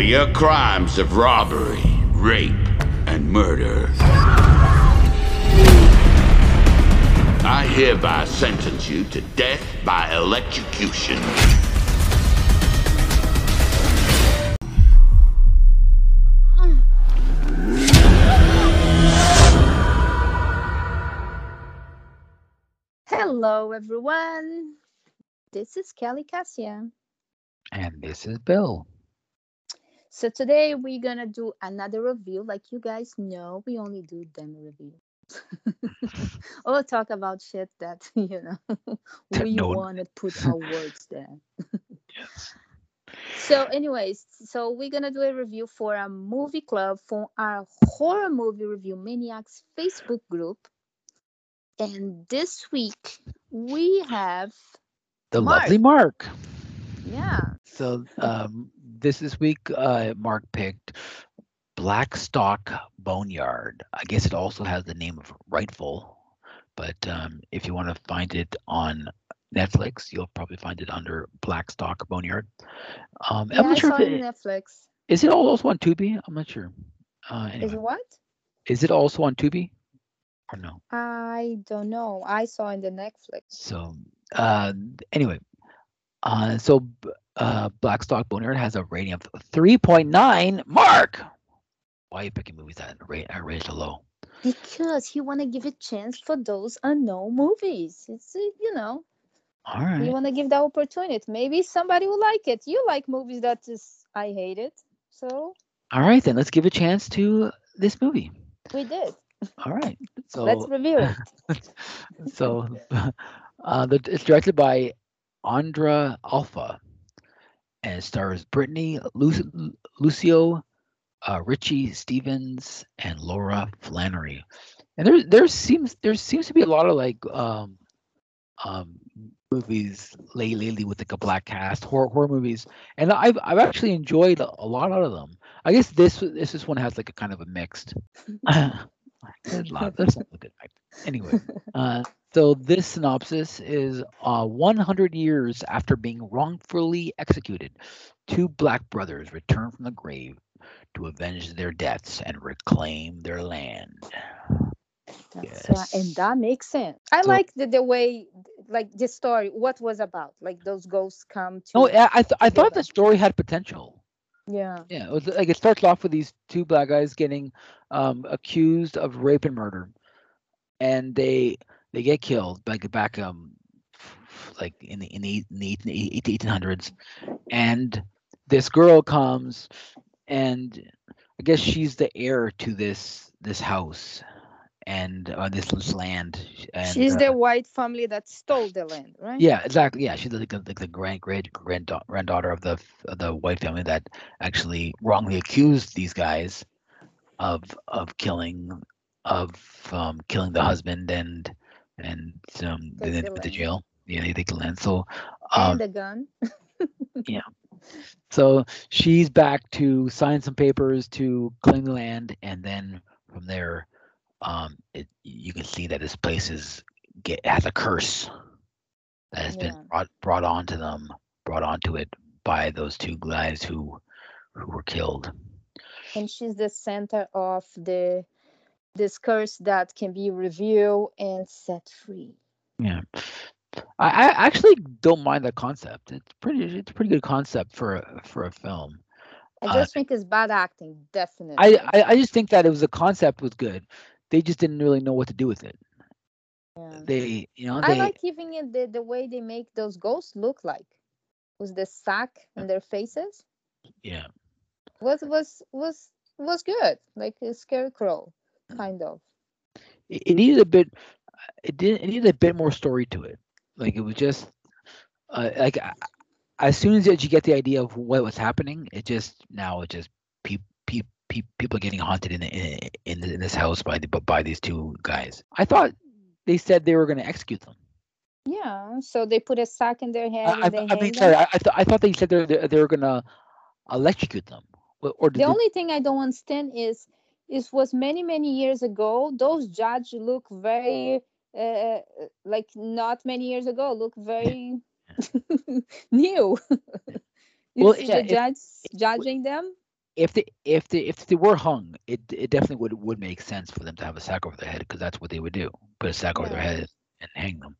for your crimes of robbery, rape, and murder. I hereby sentence you to death by electrocution. Hello, everyone. This is Kelly Kassia. And this is Bill. So today we're gonna do another review. Like you guys know, we only do demo reviews. or talk about shit that you know we No- want to put our words there. Yes. So, anyways, so we're gonna do a review for a movie club for our horror movie review maniacs Facebook group. And this week we have The Mark. lovely Mark. yeah So um, this this week, uh, Mark picked Blackstock Boneyard. I guess it also has the name of Rightful, but um, if you want to find it on Netflix, you'll probably find it under Blackstock Boneyard. Um, yeah I'm I not sure saw if it Netflix. is it also on Tubi. I'm not sure. Uh, Is it what? is it also on Tubi or no? I don't know. I saw in the Netflix. So uh, anyway, uh, so uh, Blackstock Boneyard has a rating of 3.9. Mark, why are you picking movies that rate are rated low? Because he want to give a chance for those unknown movies. It's uh, you know All you want to give the opportunity. Maybe somebody will like it. You like movies that is I hate it, so all right then. Let's give a chance to this movie. we did. All right, so Let's review it. so uh, the, it's directed by Andra Alpha, and stars Brittany Lu- Lucio, uh, Richie Stevens, and Laura Flannery. And there there seems there seems to be a lot of like um, um, movies lately with like a black cast horror horror movies, and I've I've actually enjoyed a, a lot out of them. I guess this this this one has like a kind of a mixed. there's a lot. There's some good. Anyway, uh, so this synopsis is uh, 100 years after being wrongfully executed, two black brothers return from the grave to avenge their deaths and reclaim their land. That's right. And that makes sense. I So- like the, the way, like the story, what was about. Like those ghosts come to. No, I I, th- I thought the story had potential. yeah. Yeah, it was like it starts off with these two black guys getting um, accused of rape and murder, and they they get killed back back um like in the in the in the eighteen hundreds, and this girl comes, and I guess she's the heir to this this house and uh, this, this land. And, She's uh, the white family that stole the land, right? yeah, exactly. Yeah, she's like the, like the grand great grand granddaughter of the of the white family that actually wrongly accused these guys of of killing of um, killing the husband and and um the put to jail. Yeah, they take the land. So um, And the gun. Yeah. So she's back to sign some papers to claim the land, and then from there, um, it, you can see that this place is get has a curse that has Yeah. been brought brought onto them, brought onto it by those two guys who who were killed. and she's the center of the this curse that can be revealed and set free. Yeah. I, I actually don't mind that concept. It's pretty. It's a pretty good concept for a, for a film. I Uh, just think it's bad acting, definitely. I, I I just think that it was the concept was good. They just didn't really know what to do with it. Yeah. They, you know, I they. like even it the, the way they make those ghosts look like. with the sack and their faces yeah. was was was was good, like a scarecrow. Kind of. it, it needed a bit it did it needed a bit more story to it. Like it was just uh, like I- as soon as you get the idea of what was happening it just now it just peop, peop, peop, people getting haunted in the, in in, in this house by the by these two guys. I thought they said they were going to execute them. Yeah, so they put a sack in their head i, I, and they I mean sorry I, I, th- I thought they said they were, they were going to electrocute them. Or, The they- only thing I don't understand is is was many many years ago. Those judge look very uh, like not many years ago. Look very new. Well, is yeah, the it- judge judging them? if they if they if they were hung, it it definitely would would make sense for them to have a sack over their head because that's what they would do. Put a sack over their head and hang them.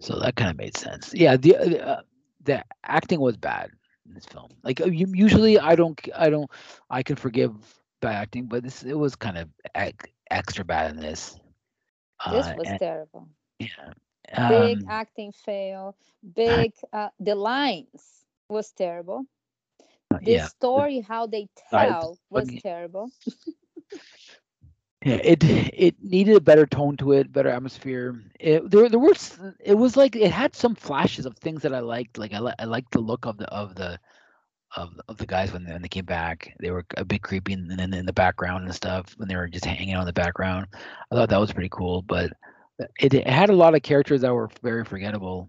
So that kind of made sense. Yeah, the uh, the acting was bad in this film. Like uh, usually, I don't I don't I can forgive acting, but this it was kind of ex- extra bad in this. This Uh, was and- terrible. yeah. Big Um, acting fail. Big uh, the lines was terrible. uh, The yeah. story how they I- tell was okay. terrible. Yeah, it it needed a better tone to it, better atmosphere. It, there there were it was like it had some flashes of things that I liked. Like I li- I liked the look of the of the of of the guys when they, when they came back. They were a bit creepy and then in the background and stuff when they were just hanging out in the background. I thought that was pretty cool, but it, it had a lot of characters that were very forgettable.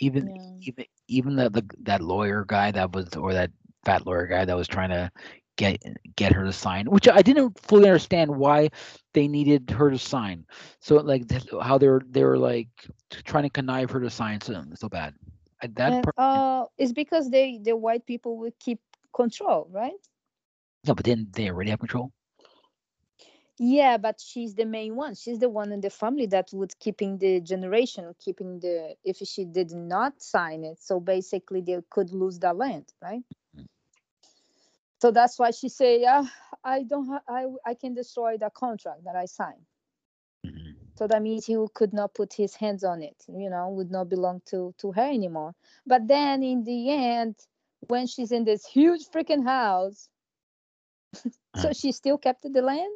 Even Yeah. even even the, the that lawyer guy that was or that fat lawyer guy that was trying to get get her to sign, which I didn't fully understand why they needed her to sign. So like how they were they were like trying to connive her to sign so so bad. I- That And, part, uh, it's because they the white people will keep control, right? no, but then they already have control. Yeah, but she's the main one. She's the one in the family that would keeping the generation, keeping the if she did not sign it. So basically they could lose the land, right? Mm. So that's why she say, yeah, I don't ha- I I can destroy the contract that I signed. So that means he could not put his hands on it, you know, would not belong to to her anymore. But then in the end, when she's in this huge freaking house, so she still kept the land.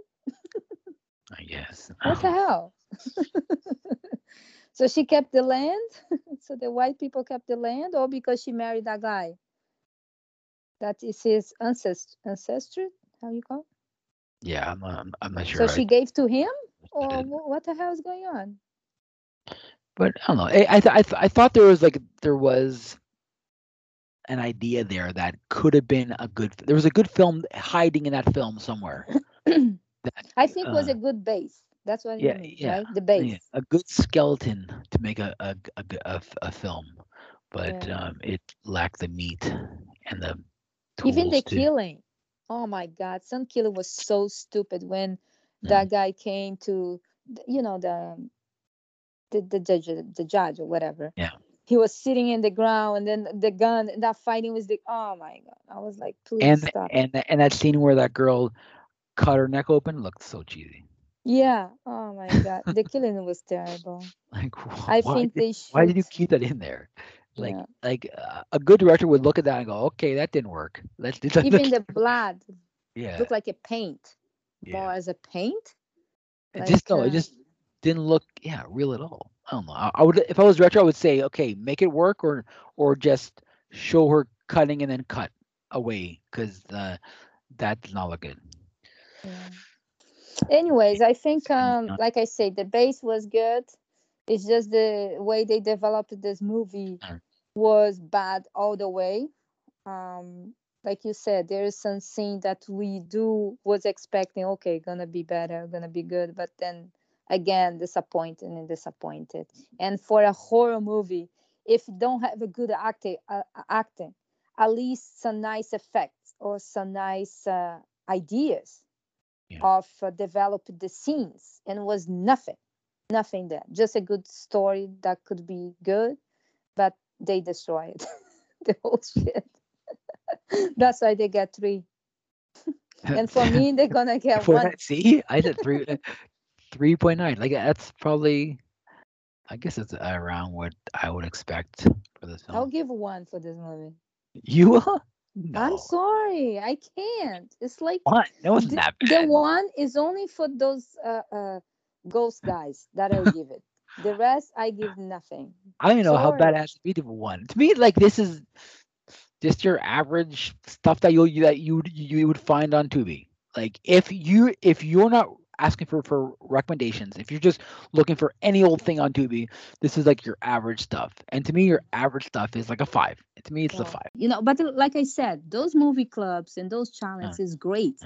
I guess. What the hell? so she kept the land. so the white people kept the land, or because she married that guy. That is his ancest ancestry. How you call? it? Yeah, I'm not, I'm- I'm not sure. So I she gave to him, or what the hell is going on? but I don't know. I I, th- I, th- I thought there was like there was an idea there that could have been a good. There was a good film hiding in that film somewhere. That, I think was uh, a good base. That's what yeah, mean, yeah, right? The base. yeah, a good skeleton to make a a a a film, but Yeah. um, it lacked the meat and the Even the tools to- killing. Oh my God, some killing was so stupid when. That guy came to, you know, the the the judge, the judge or whatever. Yeah. He was sitting in the ground, and then the gun, that fighting was the. Oh my God, I was like, please and stop. and and that scene where that girl cut her neck open looked so cheesy. yeah. Oh my God, the killing was terrible. Like wh- I think did, they should. why did you keep that in there? Like yeah. like uh, a good director would look at that and go, okay, that didn't work. Let's do that. Even the blood yeah, looked like a paint, more yeah. as a paint. It just no, like, it uh, just didn't look yeah real at all. I don't know. I, I would if I was director, I would say okay, make it work or or just show her cutting and then cut away because uh, that not look good. Yeah. Anyways, I think um like I said, the base was good. It's just the way they developed this movie was bad all the way. Um like you said, there is something that we do was expecting, okay, gonna be better, gonna be good, but then again disappointed and disappointed. And for a horror movie, if you don't have a good acting, uh, acting, at least some nice effects or some nice uh, ideas Yeah. of uh, develop the scenes and was nothing nothing there just a good story that could be good but they destroyed the whole shit that's why they get three and for me they're gonna get For one that- see, I said three three point nine. Like that's probably, I guess it's around what I would expect for this film. i'll give one for this movie You will? No. i'm sorry i can't it's like What? No, it's the, not the one is only for those uh, uh ghost guys that i give it the rest i give nothing I don't know how Sorry. bad it has to be to one. To me, like this is just your average stuff that you that you would you would find on Tubi. Like if you if you're not asking for for recommendations, if you're just looking for any old thing on Tubi, this is like your average stuff. And to me, your average stuff is like a five. To me, it's a five. you know but like i said those movie clubs and those challenges is great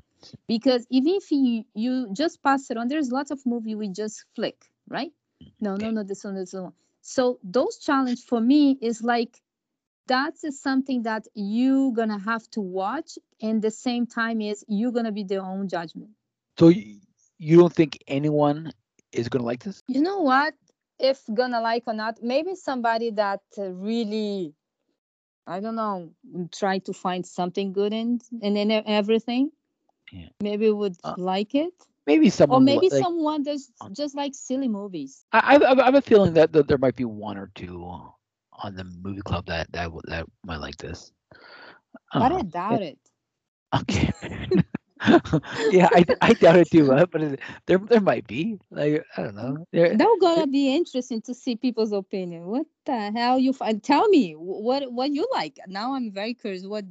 because even if you you just pass it on there's lots of movie we just flick right no no no this one this one so those challenge for me is like That's is something that you're gonna have to watch, and the same time is you're gonna be their own judgment. So you, you don't think anyone is gonna like this? You know what? If gonna like or not, maybe somebody that uh, really, I don't know, try to find something good in and in everything. Yeah. Maybe would Uh, like it. Maybe Or someone. li- maybe like, someone that's um, just like silly movies. I, I, I have a feeling that, that there might be one or two on the movie club that that that might like this. I But don't I doubt it. Okay. yeah, I I doubt it too. uh, But it, there there might be like I don't know. There, That gonna be interesting to see people's opinion. What the hell you find? Tell me what what you like. Now I'm very curious. What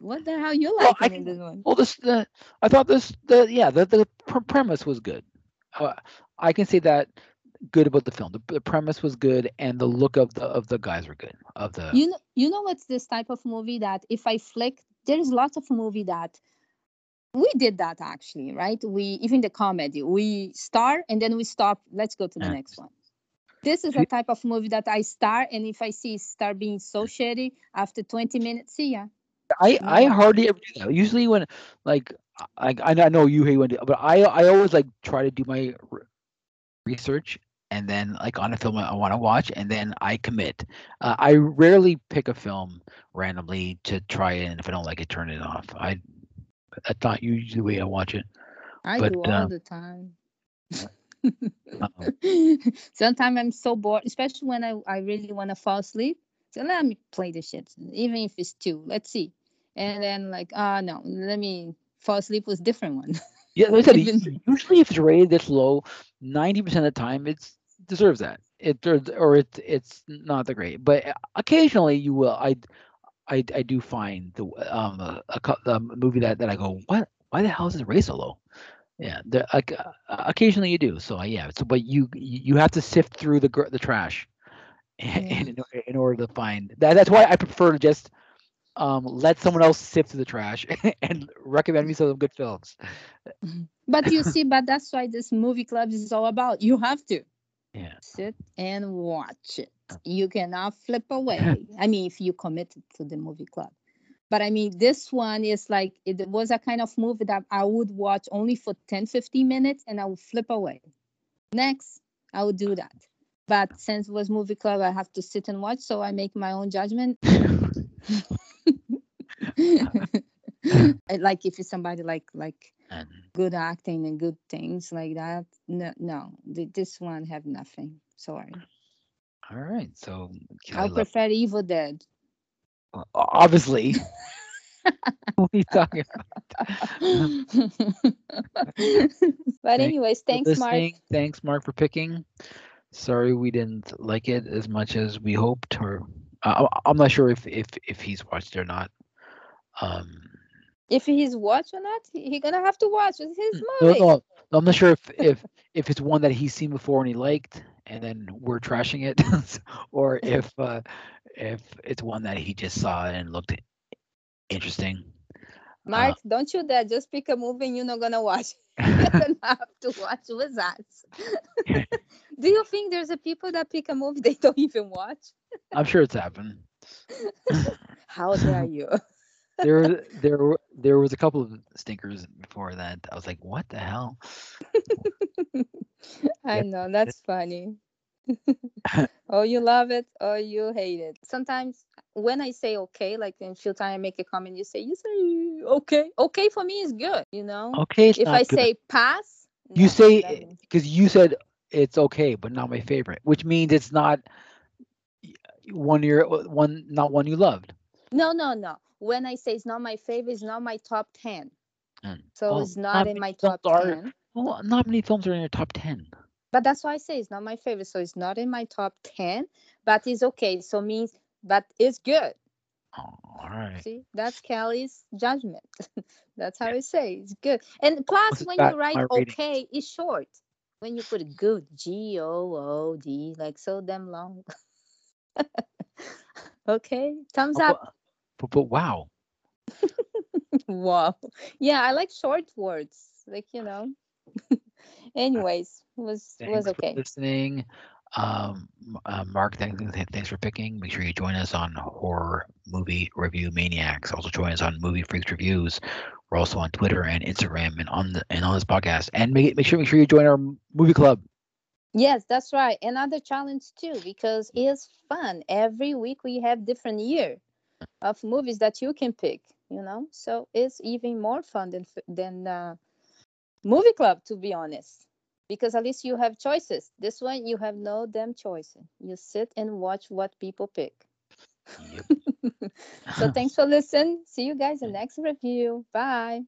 what the hell you like I in this one? well, this the I thought this the yeah the the premise was good. Uh, I can see that good about the film. The, the premise was good, and the look of the of the guys were good. Of the You know you know what's this type of movie that if I flick, there's lots of movie that we did that actually, right? We even the comedy we start and then we stop. Let's go to the Yeah. next one. This is a type of movie that I start, and if I see start being so shitty after 20 minutes, see ya. I I hardly ever do that. Usually when like I I know you hate when, but I I always like try to do my research and then like on a film I want to watch and then I commit. Uh, I rarely pick a film randomly to try it and if I don't like it, turn it off. I that's not usually the way I watch it. I But, do all uh, the time. Sometimes I'm so bored, especially when I, I really want to fall asleep. So let me play the shit, even if it's two. Let's see. And then like, ah no, let me fall asleep with different one. Yeah, like I said, usually if it's rated this low, ninety percent of the time it's deserves that. It deserves- or it's it's not that great, but uh, occasionally you will. I I I do find the um a, a, a movie that that I go what why the hell is this rated so low? Yeah, the, like uh, occasionally you do. So uh, yeah, so but you you have to sift through the the trash, and Yeah. in, in order to find that. That's why I prefer to just um let someone else sift through the trash and recommend me some good films. but you see, but that's why this movie club is all about. You have to Yeah. sit and watch it. Uh. You cannot flip away. I mean, if you committed to the movie club. But I mean, this one is like, it was a kind of movie that I would watch only for 10, 15 minutes and I would flip away. Next, I would do that. But since it was movie club, I have to sit and watch. So I make my own judgment. I like if it's somebody like like And good acting and good things like that. No, no, this one have nothing. Sorry. all right, so I love- prefer Evil Dead. o- obviously. what are you talking but anyways, thanks, Mark. Thanks, Mark, for picking. Sorry we didn't like it as much as we hoped, or uh, I- I'm not sure if if if he's watched it or not. Um, If he's watch or not, he, gonna have to watch. It's his no, movie. no, no, I'm not sure if if if it's one that he's seen before and he liked, and then we're trashing it, or if uh, if it's one that he just saw and looked interesting. Mark, don't you dare just pick a movie and you're not gonna watch. You're gonna have to watch with us. Do you think there's a people that pick a movie they don't even watch? I'm sure it's happened. How dare you? there there there was a couple of stinkers before that. I was like, what the hell? I know that's funny. oh, you love it or you hate it. Sometimes when I say okay, like in few time I make a comment, you say you say okay. Okay for me is good, you know. Okay, if I good. say pass, you no, say because you said it's okay, but not my favorite, which means it's not one you're one not one you loved. no, no, no. When I say it's not my favorite, it's not my top ten. Mm. So Well, it's not not in my top are- ten. Well, not many films are in your top ten. But that's why I say it's not my favorite. So it's not in my top ten, but it's okay. So means but it's good. Oh, all right. See, that's Kelly's judgment. that's how I say it's good. And plus, What's when you write okay, it's short. When you put good, G O O D, like so damn long. okay, thumbs Oh, up. but, but, but wow, wow. Yeah, I like short words. Like you know. Anyways, it was was thanks for okay. listening. Um, uh, Mark, thanks, thanks for picking. Make sure you join us on Horror Movie Review Maniacs. Also join us on Movie Freaks Reviews. We're also on Twitter and Instagram and on the and on this podcast. And make make sure make sure you join our movie club. Yes, that's right. Another challenge too, because it's fun. Every week we have different year of movies that you can pick. You know, so it's even more fun than than uh, movie club, to be honest. Because at least you have choices. This one you have no damn choice. You sit and watch what people pick. Yep. so thanks for listening. See you guys in the next review. Bye.